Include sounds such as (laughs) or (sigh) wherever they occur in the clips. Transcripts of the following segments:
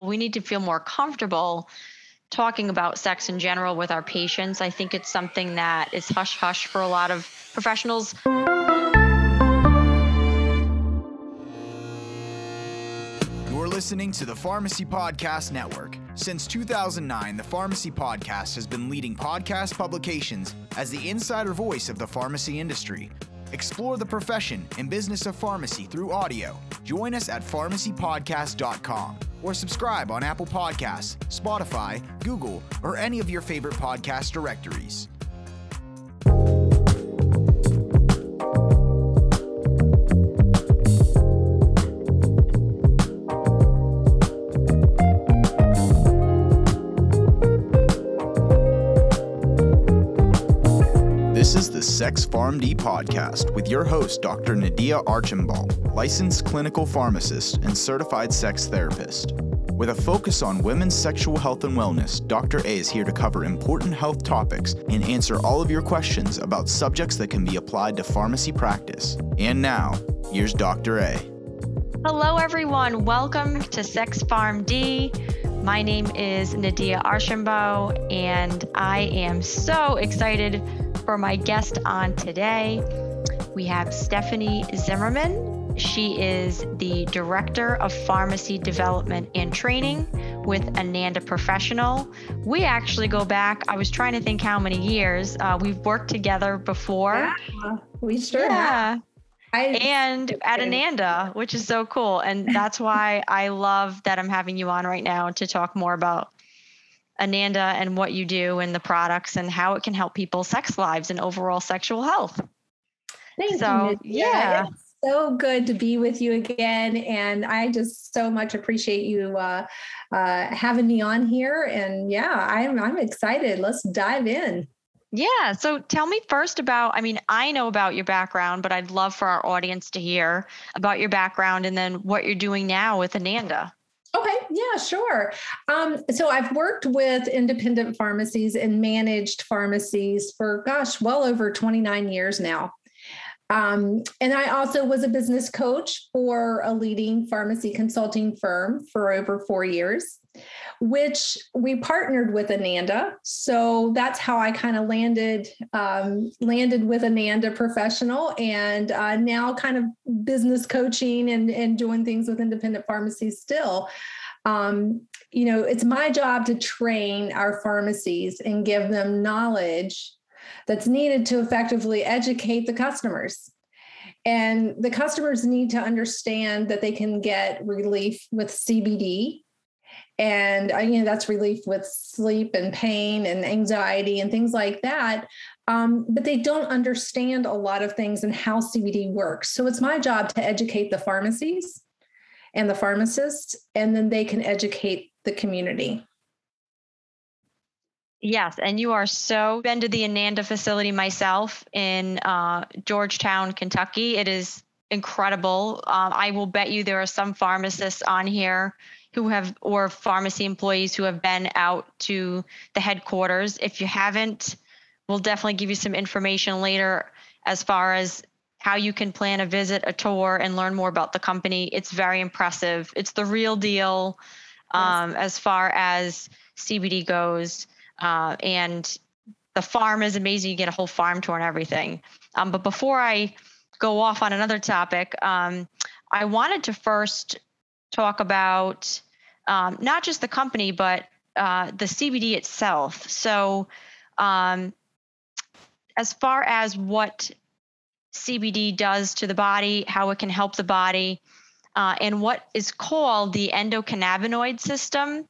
we need to feel more comfortable talking about sex in general with our patients. I think it's something that is hush hush for a lot of professionals. You're listening to the Pharmacy Podcast Network. Since 2009, the Pharmacy Podcast has been leading podcast publications as the insider voice of the pharmacy industry. Explore the profession and business of pharmacy through audio. Join us at pharmacypodcast.com or subscribe on Apple Podcasts, Spotify, Google, or any of your favorite podcast directories. Sex PharmD podcast with your host, Dr. Nadia Archambault, licensed clinical pharmacist and certified sex therapist. With a focus on women's sexual health and wellness, Dr. A is here to cover important health topics and answer all of your questions about subjects that can be applied to pharmacy practice. And now, here's Dr. A. Hello, everyone. Welcome to Sex PharmD. My name is Nadia Archambault, and I am so excited for my guest on today. We have Stephanie Zimmerman. She is the Director of Pharmacy Development and Training with Ananda Professional. We actually go back, I was trying to think how many years. Uh, we've worked together before. Yeah, we sure yeah. have. I, and at Ananda, which is so cool. And that's why I love that I'm having you on right now to talk more about Ananda and what you do and the products and how it can help people's sex lives and overall sexual health. Thank So, you. yeah. It's so good to be with you again. And I just so much appreciate you uh, uh, having me on here. And yeah, I'm, I'm excited. Let's dive in. Yeah. So tell me first about, I mean, I know about your background, but I'd love for our audience to hear about your background and then what you're doing now with Ananda. Okay, yeah, sure. Um, so I've worked with independent pharmacies and managed pharmacies for, gosh, well over 29 years now. Um, and I also was a business coach for a leading pharmacy consulting firm for over four years, which we partnered with Ananda. So that's how I kind of landed um, landed with Ananda Professional, and uh, now kind of business coaching and and doing things with independent pharmacies still. Um, you know, it's my job to train our pharmacies and give them knowledge that's needed to effectively educate the customers. And the customers need to understand that they can get relief with CBD. And uh, you know that's relief with sleep and pain and anxiety and things like that. Um, but they don't understand a lot of things and how CBD works. So it's my job to educate the pharmacies and the pharmacists, and then they can educate the community. Yes, and you are so been to the Ananda facility myself in uh, Georgetown, Kentucky. It is incredible. Um, I will bet you there are some pharmacists on here who have or pharmacy employees who have been out to the headquarters. If you haven't, we'll definitely give you some information later as far as how you can plan a visit, a tour, and learn more about the company. It's very impressive. It's the real deal um, as far as CBD goes. Uh, and the farm is amazing. You get a whole farm tour and everything. Um, but before I go off on another topic, um, I wanted to first talk about um, not just the company, but uh, the CBD itself. So, um, as far as what CBD does to the body, how it can help the body, uh, and what is called the endocannabinoid system.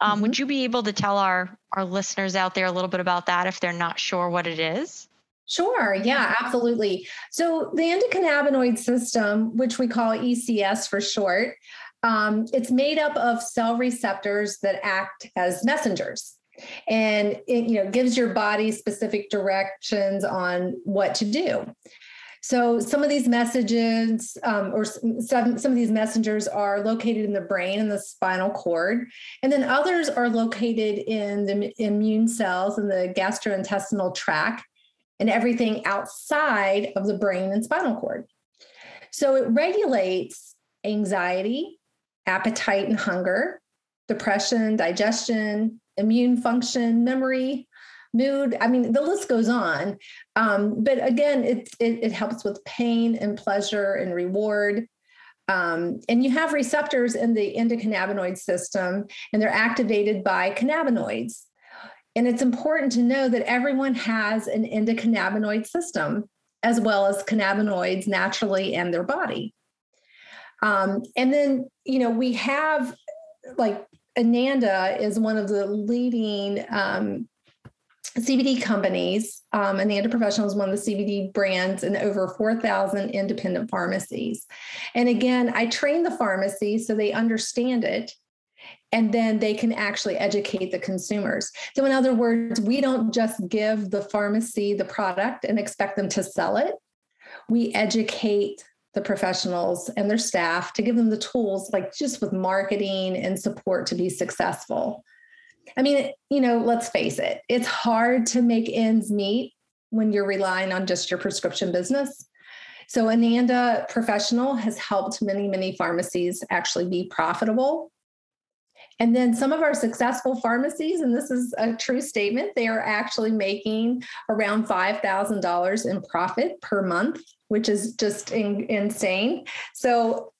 Um, Mhm. Would you be able to tell our our listeners out there a little bit about that if they're not sure what it is? Sure. Yeah, absolutely. So the endocannabinoid system, which we call ECS for short, um, it's made up of cell receptors that act as messengers. And it you know gives your body specific directions on what to do. So some of these messages, um, or some some of these messengers, are located in the brain and the spinal cord, and then others are located in the immune cells and the gastrointestinal tract and everything outside of the brain and spinal cord. So it regulates anxiety, appetite and hunger, depression, digestion, immune function, memory, mood. I mean, the list goes on. Um, but again, it, it, it helps with pain and pleasure and reward. Um, and you have receptors in the endocannabinoid system, and they're activated by cannabinoids. And it's important to know that everyone has an endocannabinoid system as well as cannabinoids naturally in their body. Um, and then, you know, we have like Ananda is one of the leading um, CBD companies. Um, Ananda Professional is one of the CBD brands in over 4,000 independent pharmacies. And again, I train the pharmacy so they understand it and then they can actually educate the consumers. So, in other words, we don't just give the pharmacy the product and expect them to sell it. We educate the professionals and their staff to give them the tools, like just with marketing and support to be successful. I mean, you know, let's face it, it's hard to make ends meet when you're relying on just your prescription business. So, Ananda Professional has helped many, many pharmacies actually be profitable. And then some of our successful pharmacies, and this is a true statement, they are actually making around $5,000 in profit per month, which is just in, insane. So,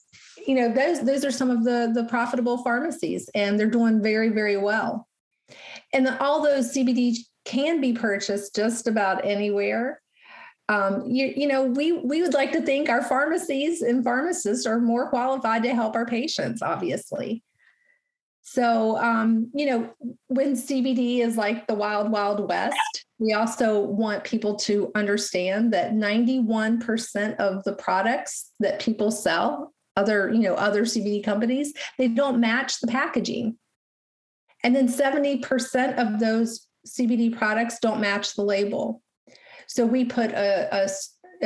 you know, those, those are some of the, the profitable pharmacies, and they're doing very, very well. And all those CBD can be purchased just about anywhere. Um, you, you know, we we would like to think our pharmacies and pharmacists are more qualified to help our patients, obviously. So, um, you know, when CBD is like the wild, wild west, we also want people to understand that 91% of the products that people sell, other, you know, other CBD companies, they don't match the packaging. And then 70% of those CBD products don't match the label. So we put a, a,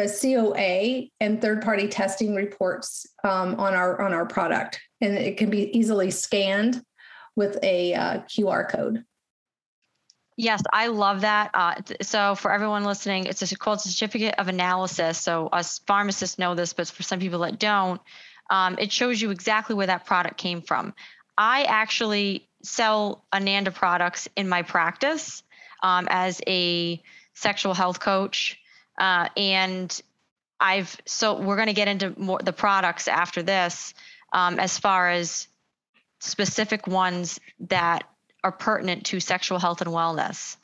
a COA and third-party testing reports um, on our on our product, and it can be easily scanned with a uh, QR code. Yes, I love that. Uh, so, for everyone listening, it's a, called certificate of analysis. So, us pharmacists know this, but for some people that don't, um, it shows you exactly where that product came from. I actually sell Ananda products in my practice um, as a sexual health coach. Uh, and I've, so we're going to get into more the products after this um, as far as specific ones that are pertinent to sexual health and wellness.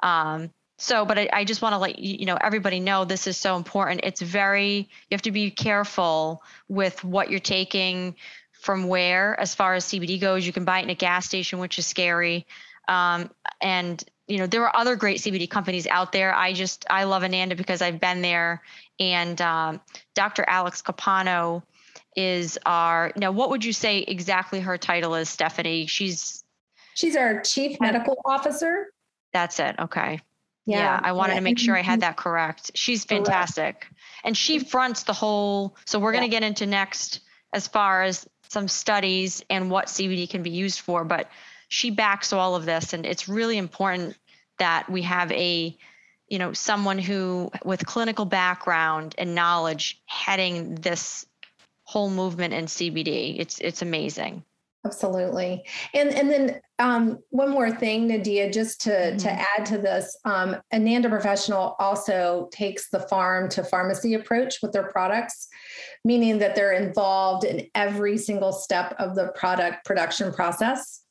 Um, so, but I, I just want to let you, know everybody know this is so important. It's very you have to be careful with what you're taking, from where as far as CBD goes. You can buy it in a gas station, which is scary. Um, and you know there are other great CBD companies out there. I just I love Ananda because I've been there, and um, Dr. Alex Capano is our now. What would you say exactly her title is, Stephanie? She's she's our chief medical officer. That's it. Okay. Yeah, yeah I wanted yeah. to make sure I had mm-hmm. that correct. She's fantastic, correct. and she mm-hmm. fronts the whole. So we're going to get into next as far as some studies and what CBD can be used for, but she backs all of this. And it's really important that we have a, you know, someone who with clinical background and knowledge heading this whole movement in CBD. It's it's amazing. Absolutely. And and then um, one more thing, Nadia, just to mm-hmm. to add to this, um, Ananda Professional also takes the farm to pharmacy approach with their products, meaning that they're involved in every single step of the product production process.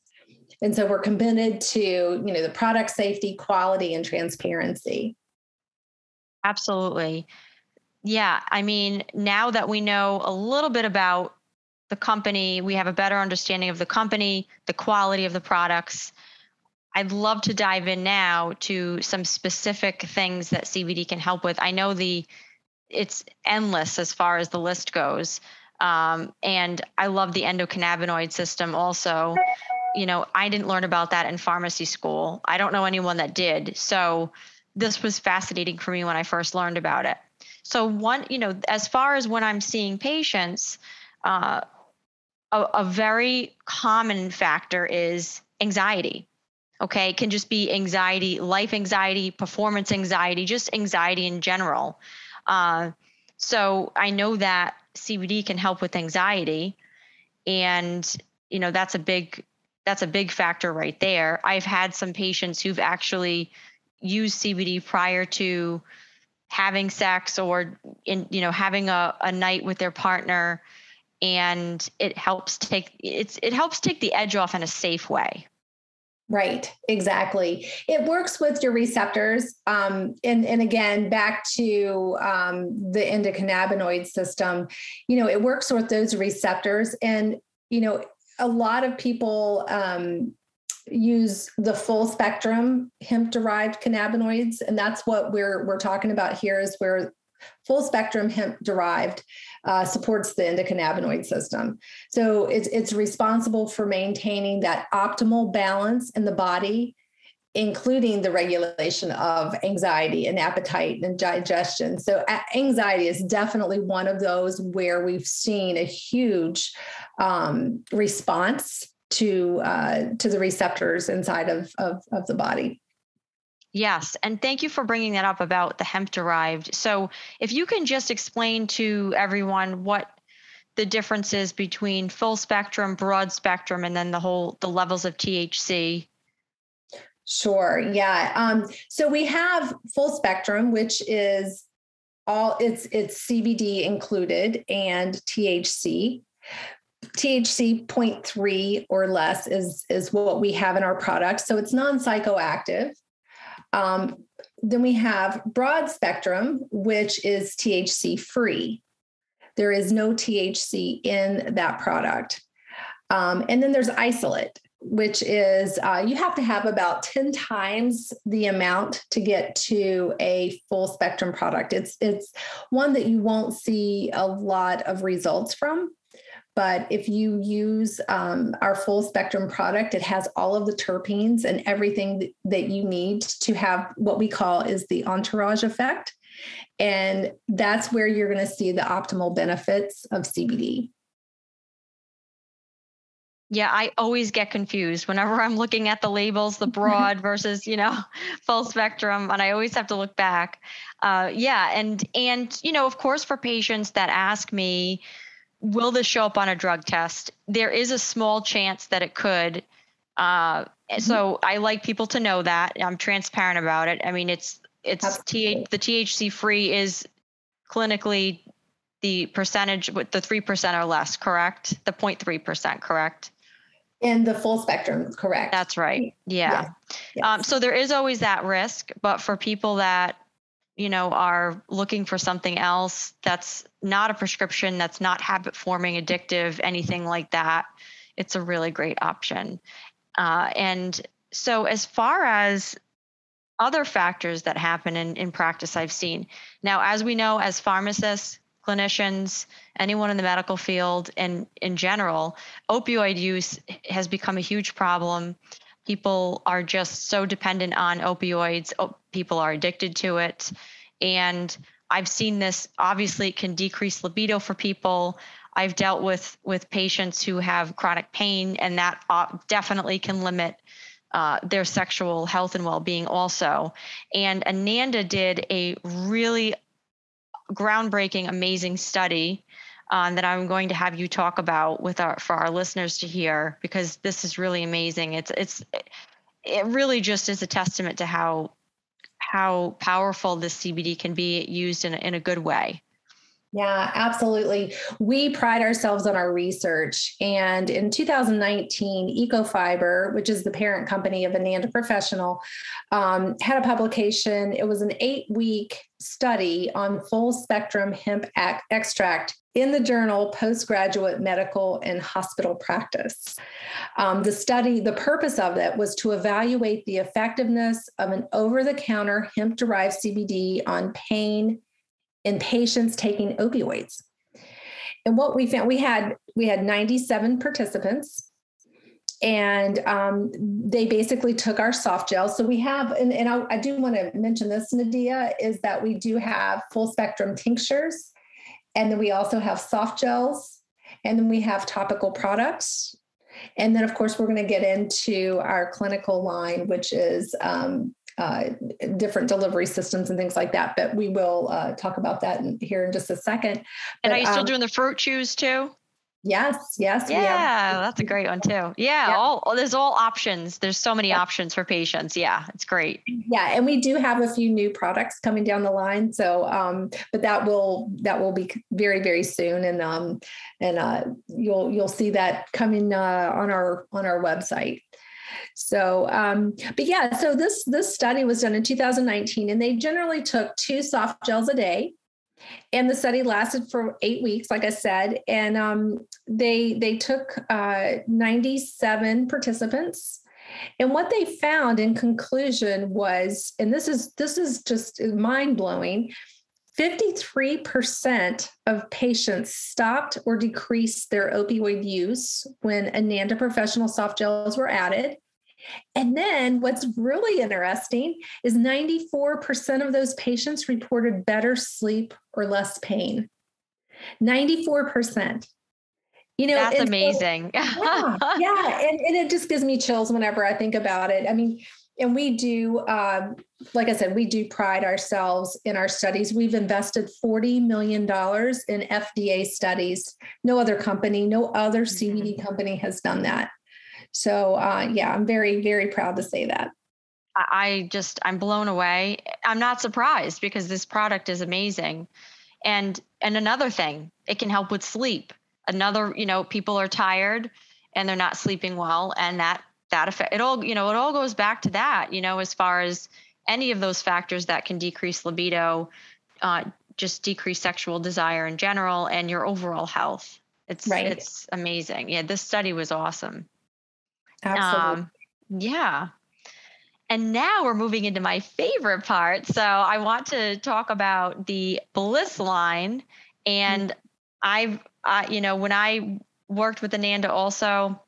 And so we're committed to, you know, the product safety, quality, and transparency. Absolutely. Yeah. I mean, now that we know a little bit about the company, we have a better understanding of the company, the quality of the products. I'd love to dive in now to some specific things that CBD can help with. I know the it's endless as far as the list goes. Um, and I love the endocannabinoid system also. You know, I didn't learn about that in pharmacy school. I don't know anyone that did. So this was fascinating for me when I first learned about it. So one, you know, as far as when I'm seeing patients, uh, a, a very common factor is anxiety okay it can just be anxiety life anxiety performance anxiety just anxiety in general uh, so i know that cbd can help with anxiety and you know that's a big that's a big factor right there. I've had some patients who've actually used CBD prior to having sex or in you know having a, a night with their partner and it helps take it's it helps take the edge off in a safe way Right, exactly. It works with your receptors. Um, and, and again, back to um, the endocannabinoid system, you know, it works with those receptors. And, you know, a lot of people um, use the full spectrum hemp derived cannabinoids. And that's what we're, we're talking about here is where full spectrum hemp derived uh, supports the endocannabinoid system. So it's, it's responsible for maintaining that optimal balance in the body, including the regulation of anxiety and appetite and digestion. So anxiety is definitely one of those where we've seen a huge um, response to uh, to the receptors inside of, of, of the body. Yes. And thank you for bringing that up about the hemp derived. So, if you can just explain to everyone what the difference is between full spectrum, broad spectrum, and then the whole the levels of THC. Sure. Yeah. Um, so we have full spectrum, which is all it's it's CBD included and THC. THC 0.3 or less is is what we have in our product. So it's non-psychoactive. Um, then we have broad spectrum, which is THC free. There is no THC in that product. Um, and then there's isolate, which is uh, you have to have about 10 times the amount to get to a full spectrum product. It's it's one that you won't see a lot of results from. But if you use um, our full spectrum product, it has all of the terpenes and everything that you need to have what we call is the entourage effect. And that's where you're going to see the optimal benefits of CBD. Yeah, I always get confused whenever I'm looking at the labels, the broad (laughs) versus, you know, (laughs) full spectrum, and I always have to look back. Uh, yeah, and and you know, of course, for patients that ask me, will this show up on a drug test? There is a small chance that it could. Uh, mm-hmm. So I like people to know that I'm transparent about it. I mean, it's it's th, the THC free is clinically the percentage with the three percent or less, correct? The 0.3 percent, correct? In the full spectrum, correct. That's right. Yeah. yeah. Yes. Um, so there is always that risk, but for people that you know are looking for something else that's not a prescription that's not habit forming addictive anything like that it's a really great option. Uh, and so as far as other factors that happen in, in practice i've seen. Now as we know as pharmacists clinicians anyone in the medical field and in general opioid use has become a huge problem people are just so dependent on opioids. people are addicted to it. And I've seen this obviously it can decrease libido for people. I've dealt with with patients who have chronic pain, and that uh, definitely can limit uh, their sexual health and well-being also. And Ananda did a really groundbreaking, amazing study um, that I'm going to have you talk about with our for our listeners to hear because this is really amazing. It's it's it really just is a testament to how how powerful this CBD can be used in in a good way. Yeah, absolutely. We pride ourselves on our research. And in 2019, Ecofibre, which is the parent company of Ananda Professional, um, had a publication. It was an eight week study on full spectrum hemp extract in the journal Postgraduate Medical and Hospital Practice. Um, the study, the purpose of it was to evaluate the effectiveness of an over the counter hemp derived CBD on pain in patients taking opioids. And what we found, we had we had 97 participants, and um, they basically took our soft gel. So we have, and, and I, I do want to mention this, Nadia, is that we do have full spectrum tinctures, and then we also have soft gels, and then we have topical products. And then, of course, we're going to get into our clinical line, which is um, uh, different delivery systems and things like that. But we will uh, talk about that in, here in just a second. And are you still um, doing the fruit chews too? Yes, yes. Yeah, that's a great one too. Yeah, yeah, all there's all options. There's so many yeah. options for patients. Yeah, it's great. Yeah, and we do have a few new products coming down the line. So, um, but that will that will be very very soon, and um, and uh, you'll you'll see that coming uh, on our on our website. So, um, but yeah, so this this study was done in 2019, and they generally took two soft gels a day and the study lasted for eight weeks like i said and um, they they took uh, 97 participants and what they found in conclusion was and this is this is just mind-blowing 53% of patients stopped or decreased their opioid use when ananda professional soft gels were added and then what's really interesting is 94% of those patients reported better sleep or less pain. 94%. You know, that's amazing. So, (laughs) yeah, yeah. And, and it just gives me chills whenever I think about it. I mean, and we do, um, like I said, we do pride ourselves in our studies. We've invested $40 million in FDA studies. No other company, no other CBD mm-hmm. company has done that. So uh, yeah, I'm very, very proud to say that. I just, I'm blown away. I'm not surprised because this product is amazing. And, and another thing, it can help with sleep. Another, you know, people are tired and they're not sleeping well and that, that affect it all, you know, it all goes back to that, you know, as far as any of those factors that can decrease libido, uh, just decrease sexual desire in general and your overall health. It's, right. it's amazing. Yeah. This study was awesome. Absolutely. Um, yeah. And now we're moving into my favorite part. So I want to talk about the Bliss line. And mm-hmm. I've, uh, you know, when I worked with Ananda also,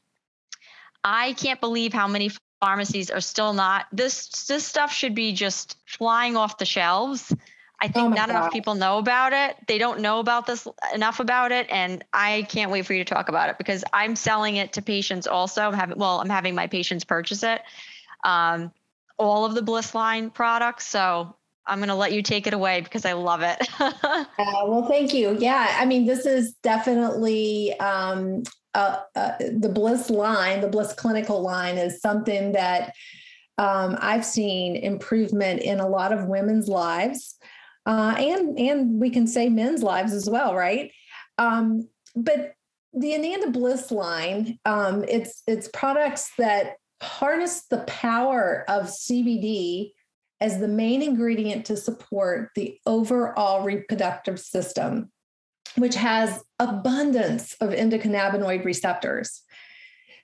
I can't believe how many pharmacies are still not. This this stuff should be just flying off the shelves. I think oh not God. enough people know about it. They don't know about this enough about it, and I can't wait for you to talk about it because I'm selling it to patients also. I'm having well, I'm having my patients purchase it, um, all of the Bliss line products. So I'm going to let you take it away because I love it. (laughs) uh, well, thank you. Yeah, I mean, this is definitely um, uh, uh, the Bliss line. The Bliss clinical line is something that. Um, I've seen improvement in a lot of women's lives uh, and and we can say men's lives as well, right? Um, but the Ananda Bliss line, um, it's it's products that harness the power of CBD as the main ingredient to support the overall reproductive system, which has abundance of endocannabinoid receptors.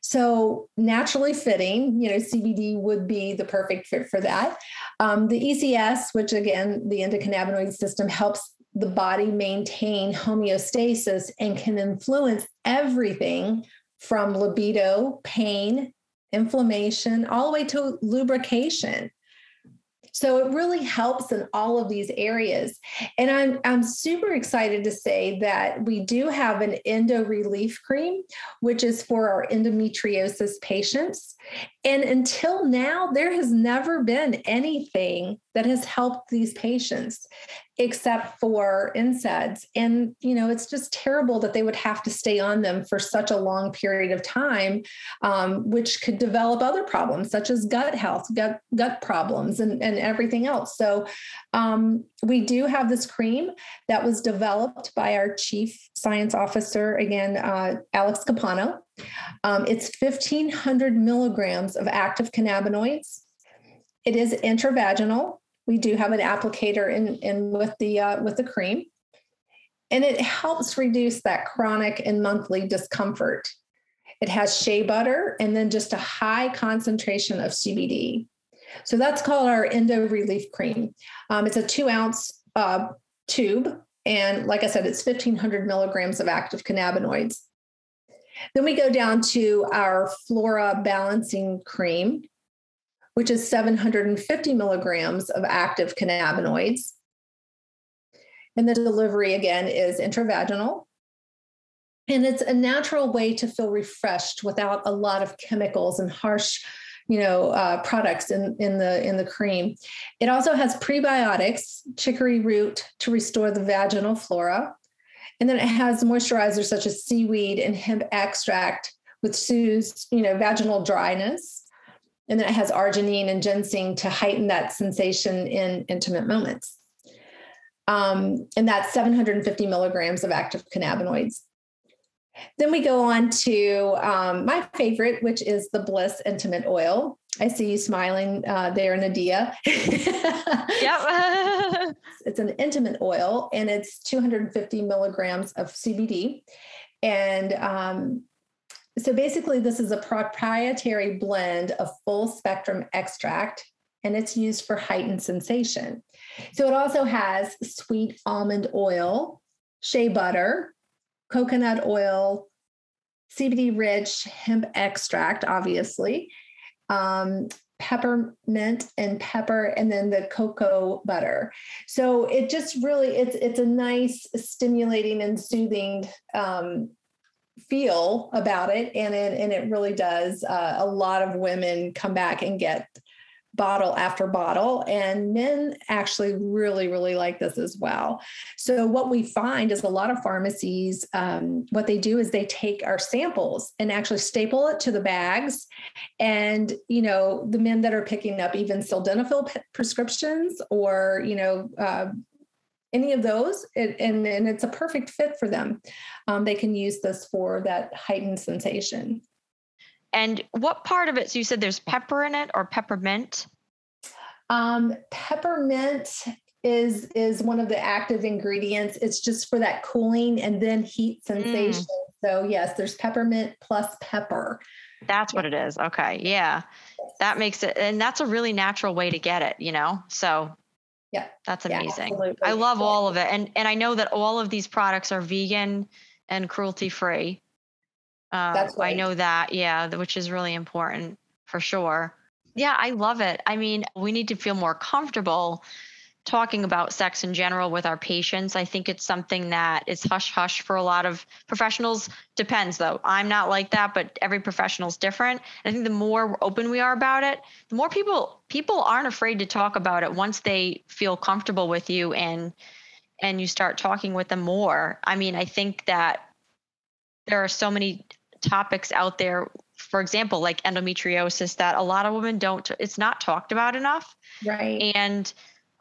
So naturally fitting, you know, CBD would be the perfect fit for that. Um, the ECS, which again, the endocannabinoid system helps the body maintain homeostasis and can influence everything from libido, pain, inflammation, all the way to lubrication. So it really helps in all of these areas. And I'm, I'm super excited to say that we do have an endo relief cream, which is for our endometriosis patients. And until now, there has never been anything that has helped these patients except for NSAIDs. And, you know, it's just terrible that they would have to stay on them for such a long period of time, um, which could develop other problems such as gut health, gut, gut problems, and, and everything else. So um, we do have this cream that was developed by our chief science officer, again, uh, Alex Capano. Um, it's 1,500 milligrams of active cannabinoids. It is intravaginal we do have an applicator in, in with the uh, with the cream. And it helps reduce that chronic and monthly discomfort. It has shea butter and then just a high concentration of cbd so that's called our endo relief cream. Um, it's a two ounce uh, tube and like i said it's 1500 milligrams of active cannabinoids. Then we go down to our flora balancing cream which is 750 milligrams of active cannabinoids. And the delivery again is intravaginal. And it's a natural way to feel refreshed without a lot of chemicals and harsh you know uh, products in, in the in the cream it also has prebiotics chicory root to restore the vaginal flora And then it has moisturizers such as seaweed and hemp extract, which soothes, you know, vaginal dryness. And then it has arginine and ginseng to heighten that sensation in intimate moments. Um, and that's 750 milligrams of active cannabinoids. Then we go on to um, my favorite, which is the Bliss Intimate Oil. I see you smiling uh, there, Nadia. (laughs) yep. (laughs) it's an intimate oil and it's 250 milligrams of CBD. And um, so basically, this is a proprietary blend of full spectrum extract and it's used for heightened sensation. So it also has sweet almond oil, shea butter, coconut oil, CBD rich hemp extract, obviously, um, peppermint and pepper, and then the cocoa butter. So it just really it's it's a nice, stimulating and soothing um, feel about it, and it and it really does. Uh, a lot of women come back and get bottle after bottle. And men actually really, really like this as well. So, what we find is a lot of pharmacies, um, what they do is they take our samples and actually staple it to the bags. And, you know, the men that are picking up even sildenafil prescriptions or, you know, uh, any of those it, and, and it's a perfect fit for them um, they can use this for that heightened sensation and what part of it? So you said there's pepper in it or peppermint? Um, peppermint is is one of the active ingredients. It's just for that cooling and then heat sensation. Mm. So yes, there's peppermint plus pepper. That's what it is. Okay. Yeah. That makes it and that's a really natural way to get it, you know? So yeah. That's amazing. Yeah, I love all of it. And and I know that all of these products are vegan and cruelty free. Uh, That's right. I know that, yeah, which is really important for sure. Yeah, I love it. I mean, we need to feel more comfortable talking about sex in general with our patients. I think it's something that is hush hush for a lot of professionals. Depends though. I'm not like that, but every professional is different. I think the more open we are about it, the more people people aren't afraid to talk about it once they feel comfortable with you and and you start talking with them more. I mean, I think that there are so many topics out there for example like endometriosis that a lot of women don't it's not talked about enough right and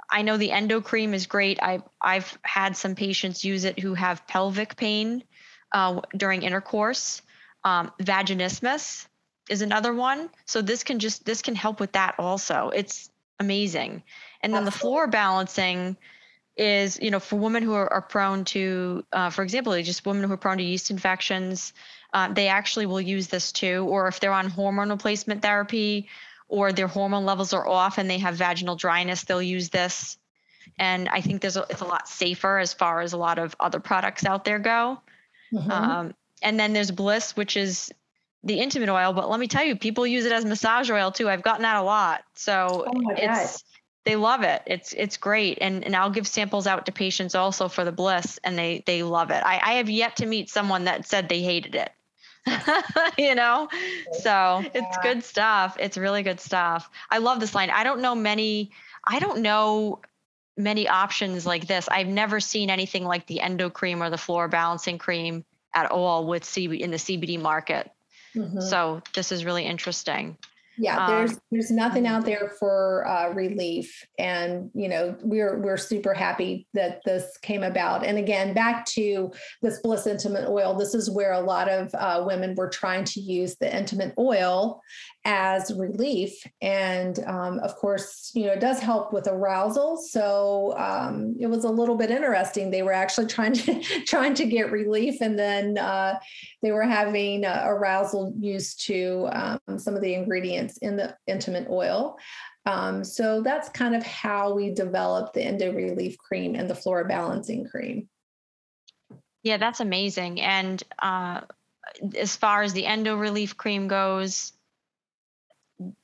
i know the endo cream is great. I i've had some patients use it who have pelvic pain uh, during intercourse. Um, vaginismus is another one. So this can just this can help with that also. It's amazing. And then the flora balancing is you know for women who are, are prone to uh, for example just women who are prone to yeast infections uh, they actually will use this too. Or if they're on hormone replacement therapy or their hormone levels are off and they have vaginal dryness they'll use this and i think there's a, it's a lot safer as far as a lot of other products out there go mm-hmm. um, and then there's bliss which is the intimate oil but let me tell you people use it as massage oil too i've gotten that a lot so oh it's they love it. It's it's great, and and I'll give samples out to patients also for the bliss, and they they love it. I, I have yet to meet someone that said they hated it. (laughs) you know, so yeah. it's good stuff. It's really good stuff. I love this line. I don't know many. I don't know many options like this. I've never seen anything like the endo cream or the flora balancing cream at all with CB in the CBD market. Mm-hmm. So this is really interesting yeah there's um, there's nothing out there for uh, relief and you know we're we're super happy that this came about. And again back to this bliss intimate oil this is where a lot of uh, women were trying to use the intimate oil as relief and um, of course you know it does help with arousal so um, it was a little bit interesting they were actually (laughs) trying to trying to get relief and then uh, they were having uh, arousal used to um, some of the ingredients in the intimate oil. Um, so that's kind of how we developed the endo relief cream and the flora balancing cream. Yeah, that's amazing. And uh, as far as the endo relief cream goes,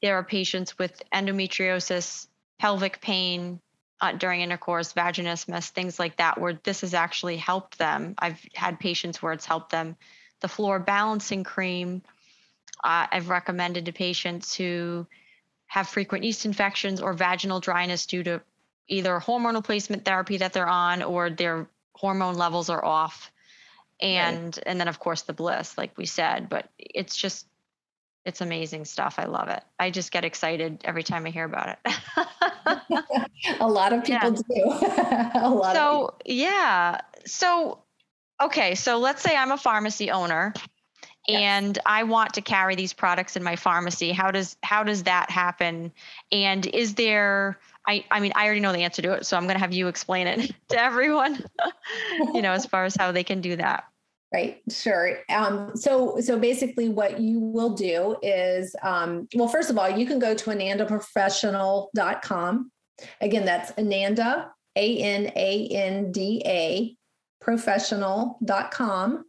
there are patients with endometriosis, pelvic pain, uh, during intercourse, vaginismus, things like that, where this has actually helped them. I've had patients where it's helped them the flora balancing cream uh, I've recommended to patients who have frequent yeast infections or vaginal dryness due to either hormone replacement therapy that they're on or their hormone levels are off. and right. and then of course the bliss like we said but it's just it's amazing stuff. I love it. I just get excited every time i hear about it. (laughs) A lot of people yeah. do. (laughs) A lot so yeah. So okay. So let's say i'm a pharmacy owner yes. and i want to carry these products in my pharmacy. How does how does that happen? And is there I, I mean, I already know the answer to it, so I'm going to have you explain it (laughs) to everyone, you know, as far as how they can do that. Right, sure. Um, so, so basically, what you will do is, um, well, first of all, you can go to anandaprofessional.com. Again, that's Ananda, A N A N D A, professional.com.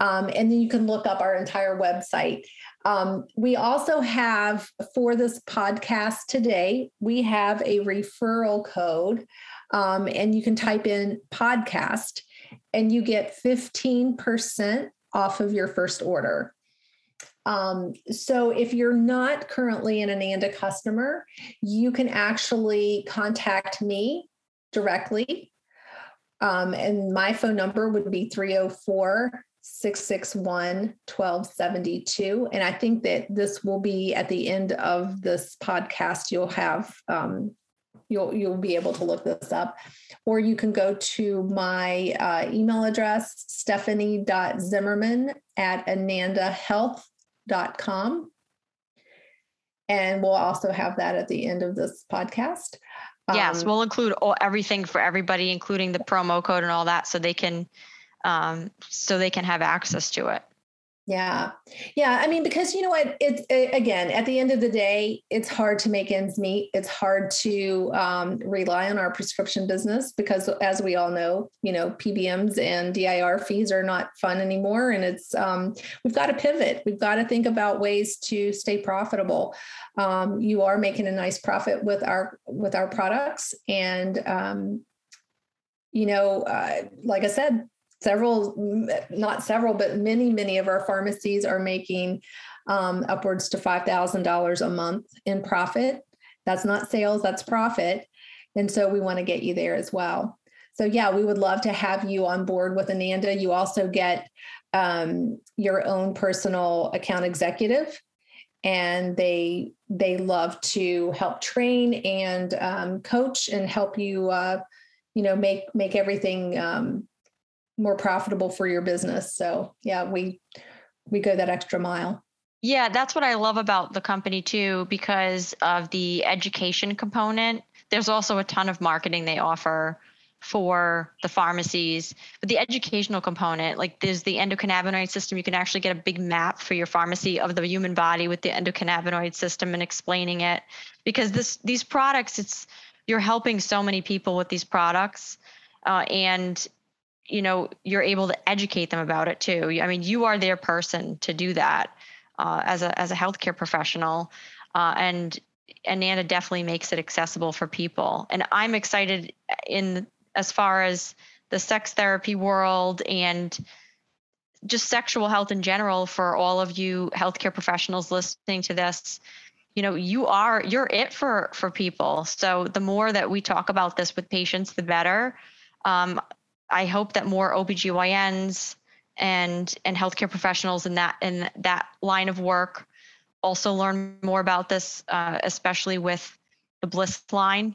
Um, and then you can look up our entire website. Um, we also have for this podcast today, we have a referral code, um, and you can type in podcast and you get 15% off of your first order. Um, so if you're not currently an Ananda customer, you can actually contact me directly. Um, and my phone number would be 304 661 1272. And I think that this will be at the end of this podcast, you'll have um, you'll you'll be able to look this up. Or you can go to my uh, email address stephanie.zimmerman at anandahealth.com and we'll also have that at the end of this podcast. Yes um, we'll include all, everything for everybody including the promo code and all that so they can um, so they can have access to it yeah. Yeah. I mean, because you know what? It's it, again, at the end of the day, it's hard to make ends meet. It's hard to um, rely on our prescription business because, as we all know, you know, PBMs and DIR fees are not fun anymore. And it's, um, we've got to pivot. We've got to think about ways to stay profitable. Um, you are making a nice profit with our, with our products. And, um, you know, uh, like I said, several, not several, but many, many of our pharmacies are making um, upwards to $5,000 a month in profit. That's not sales, that's profit. And so we want to get you there as well. So, yeah, we would love to have you on board with Ananda. You also get um, your own personal account executive and they they love to help train and um, coach and help you uh, you know make make everything um, more profitable for your business. So yeah, we we go that extra mile. Yeah, that's what I love about the company too, because of the education component. There's also a ton of marketing they offer for the pharmacies, but the educational component, like there's the endocannabinoid system, you can actually get a big map for your pharmacy of the human body with the endocannabinoid system and explaining it. Because this these products, it's you're helping so many people with these products, uh, and you know you're able to educate them about it too. I mean you are their person to do that uh, as a as a healthcare professional. Uh, and ananda definitely makes it accessible for people. And i'm excited in as far as the sex therapy world and just sexual health in general for all of you healthcare professionals listening to this. You know you are you're it for for people. So the more that we talk about this with patients the better. Um, I hope that more OBGYNs and and healthcare professionals in that in that line of work also learn more about this, uh, especially with the Bliss line,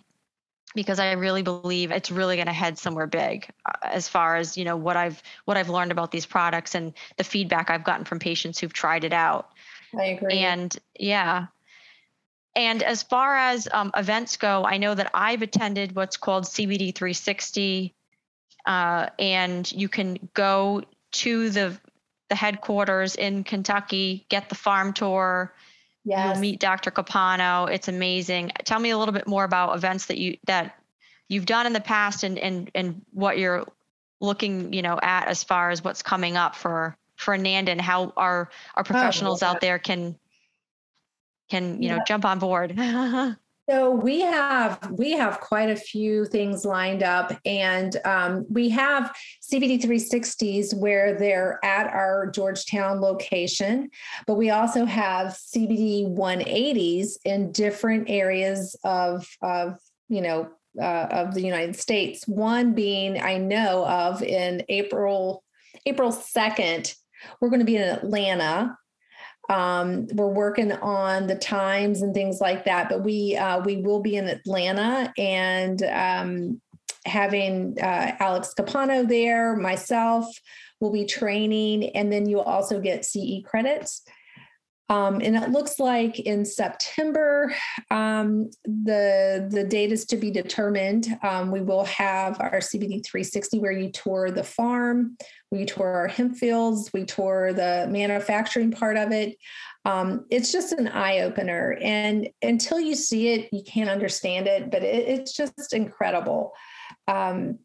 because I really believe it's really going to head somewhere big uh, as far as you know what I've what I've learned about these products and the feedback I've gotten from patients who've tried it out. I agree. And yeah. And as far as um, events go, I know that I've attended what's called CBD 360 uh, and you can go to the the headquarters in Kentucky, get the farm tour. Yes. You'll meet Dr. Capano. It's amazing. Tell me a little bit more about events that you that you've done in the past and and and what you're looking, you know, at as far as what's coming up for for and how our our oh, professionals oh, out there can can you yeah. know jump on board. (laughs) So we have we have quite a few things lined up, and um, we have CBD 360s where they're at our Georgetown location, but we also have CBD 180s in different areas of of you know uh, of the United States. One being I know of in April April 2nd, we're going to be in Atlanta. Um, we're working on the times and things like that, but we uh, we will be in Atlanta and um, having uh, Alex Capano there, myself will be training, and then you'll also get CE credits. Um, and it looks like in September, um, the the date is to be determined. Um, we will have our CBD 360 where you tour the farm, we tour our hemp fields, we tour the manufacturing part of it. Um, it's just an eye opener, and until you see it, you can't understand it. But it, it's just incredible. Um,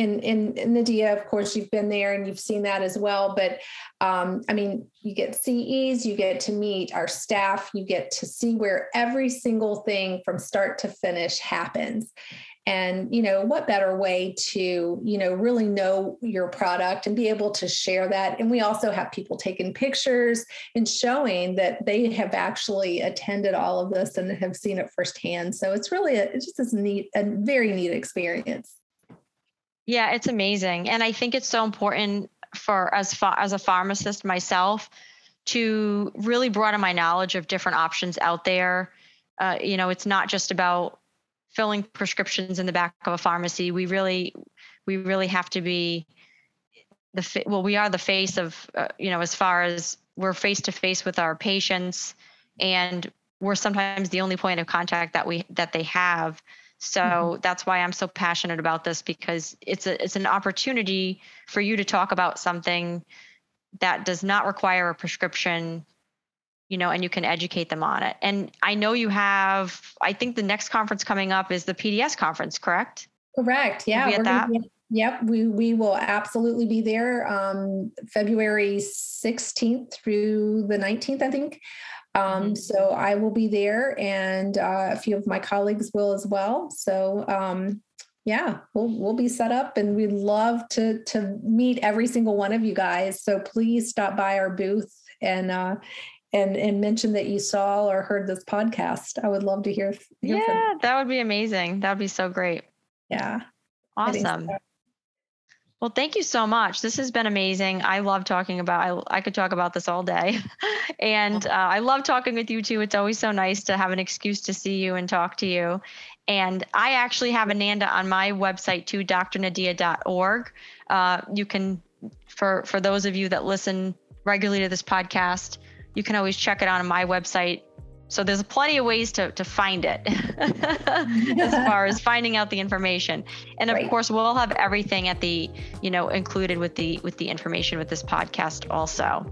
in, in, in Nadia, of course, you've been there and you've seen that as well. But um, I mean, you get CEs, you get to meet our staff, you get to see where every single thing from start to finish happens. And, you know, what better way to, you know, really know your product and be able to share that. And we also have people taking pictures and showing that they have actually attended all of this and have seen it firsthand. So it's really, a, it's just a neat, a very neat experience. Yeah, it's amazing. And I think it's so important for as far as a pharmacist myself to really broaden my knowledge of different options out there. Uh, you know, it's not just about filling prescriptions in the back of a pharmacy. We really, we really have to be the well. We are the face of, uh, you know, as far as we're face to face with our patients, and we're sometimes the only point of contact that we that they have. So mm-hmm. that's why I'm so passionate about this because it's a it's an opportunity for you to talk about something that does not require a prescription, you know, and you can educate them on it. And I know you have I think the next conference coming up is the PDS conference, correct? Correct. Yeah. We'll that. Be, yep, we we will absolutely be there um February 16th through the 19th, I think. Um, mm-hmm. so I will be there, and uh, a few of my colleagues will as well. So um, yeah, we'll we'll be set up, and we'd love to to meet every single one of you guys. So please stop by our booth and uh, and and mention that you saw or heard this podcast. I would love to hear. hear yeah, that would be amazing. That would be so great. Yeah. Awesome. Well, thank you so much. This has been amazing. I love talking about. I, I could talk about this all day, (laughs) and uh, I love talking with you too. It's always so nice to have an excuse to see you and talk to you. And I actually have Ananda on my website too, drnadia.org. Uh, you can, for for those of you that listen regularly to this podcast, you can always check it on my website, so there's plenty of ways to, to find it (laughs) as far as finding out the information. And of right. course, we'll have everything at the, you know, included with the with the information with this podcast also.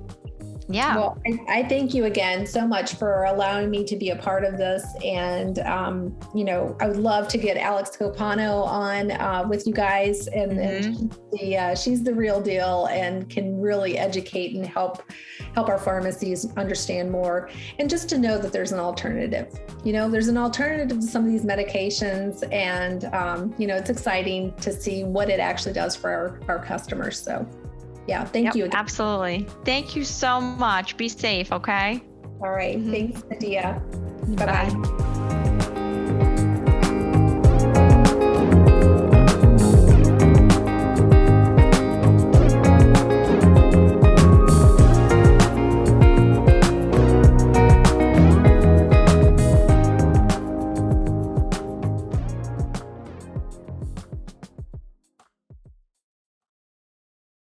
Yeah. Well, I, I, thank you again so much for allowing me to be a part of this. And, um, you know, I would love to get Alex Capano on uh, with you guys. And, mm-hmm. and the, uh, she's the real deal and can really educate and help help our pharmacies understand more. And just to know that there's an alternative. You know, there's an alternative to some of these medications. And, um, you know, it's exciting to see what it actually does for our, our customers. So yeah, thank yep, you. Absolutely. Thank you so much. Be safe, okay? All right. mm-hmm. Thanks, Nadia. Bye bye.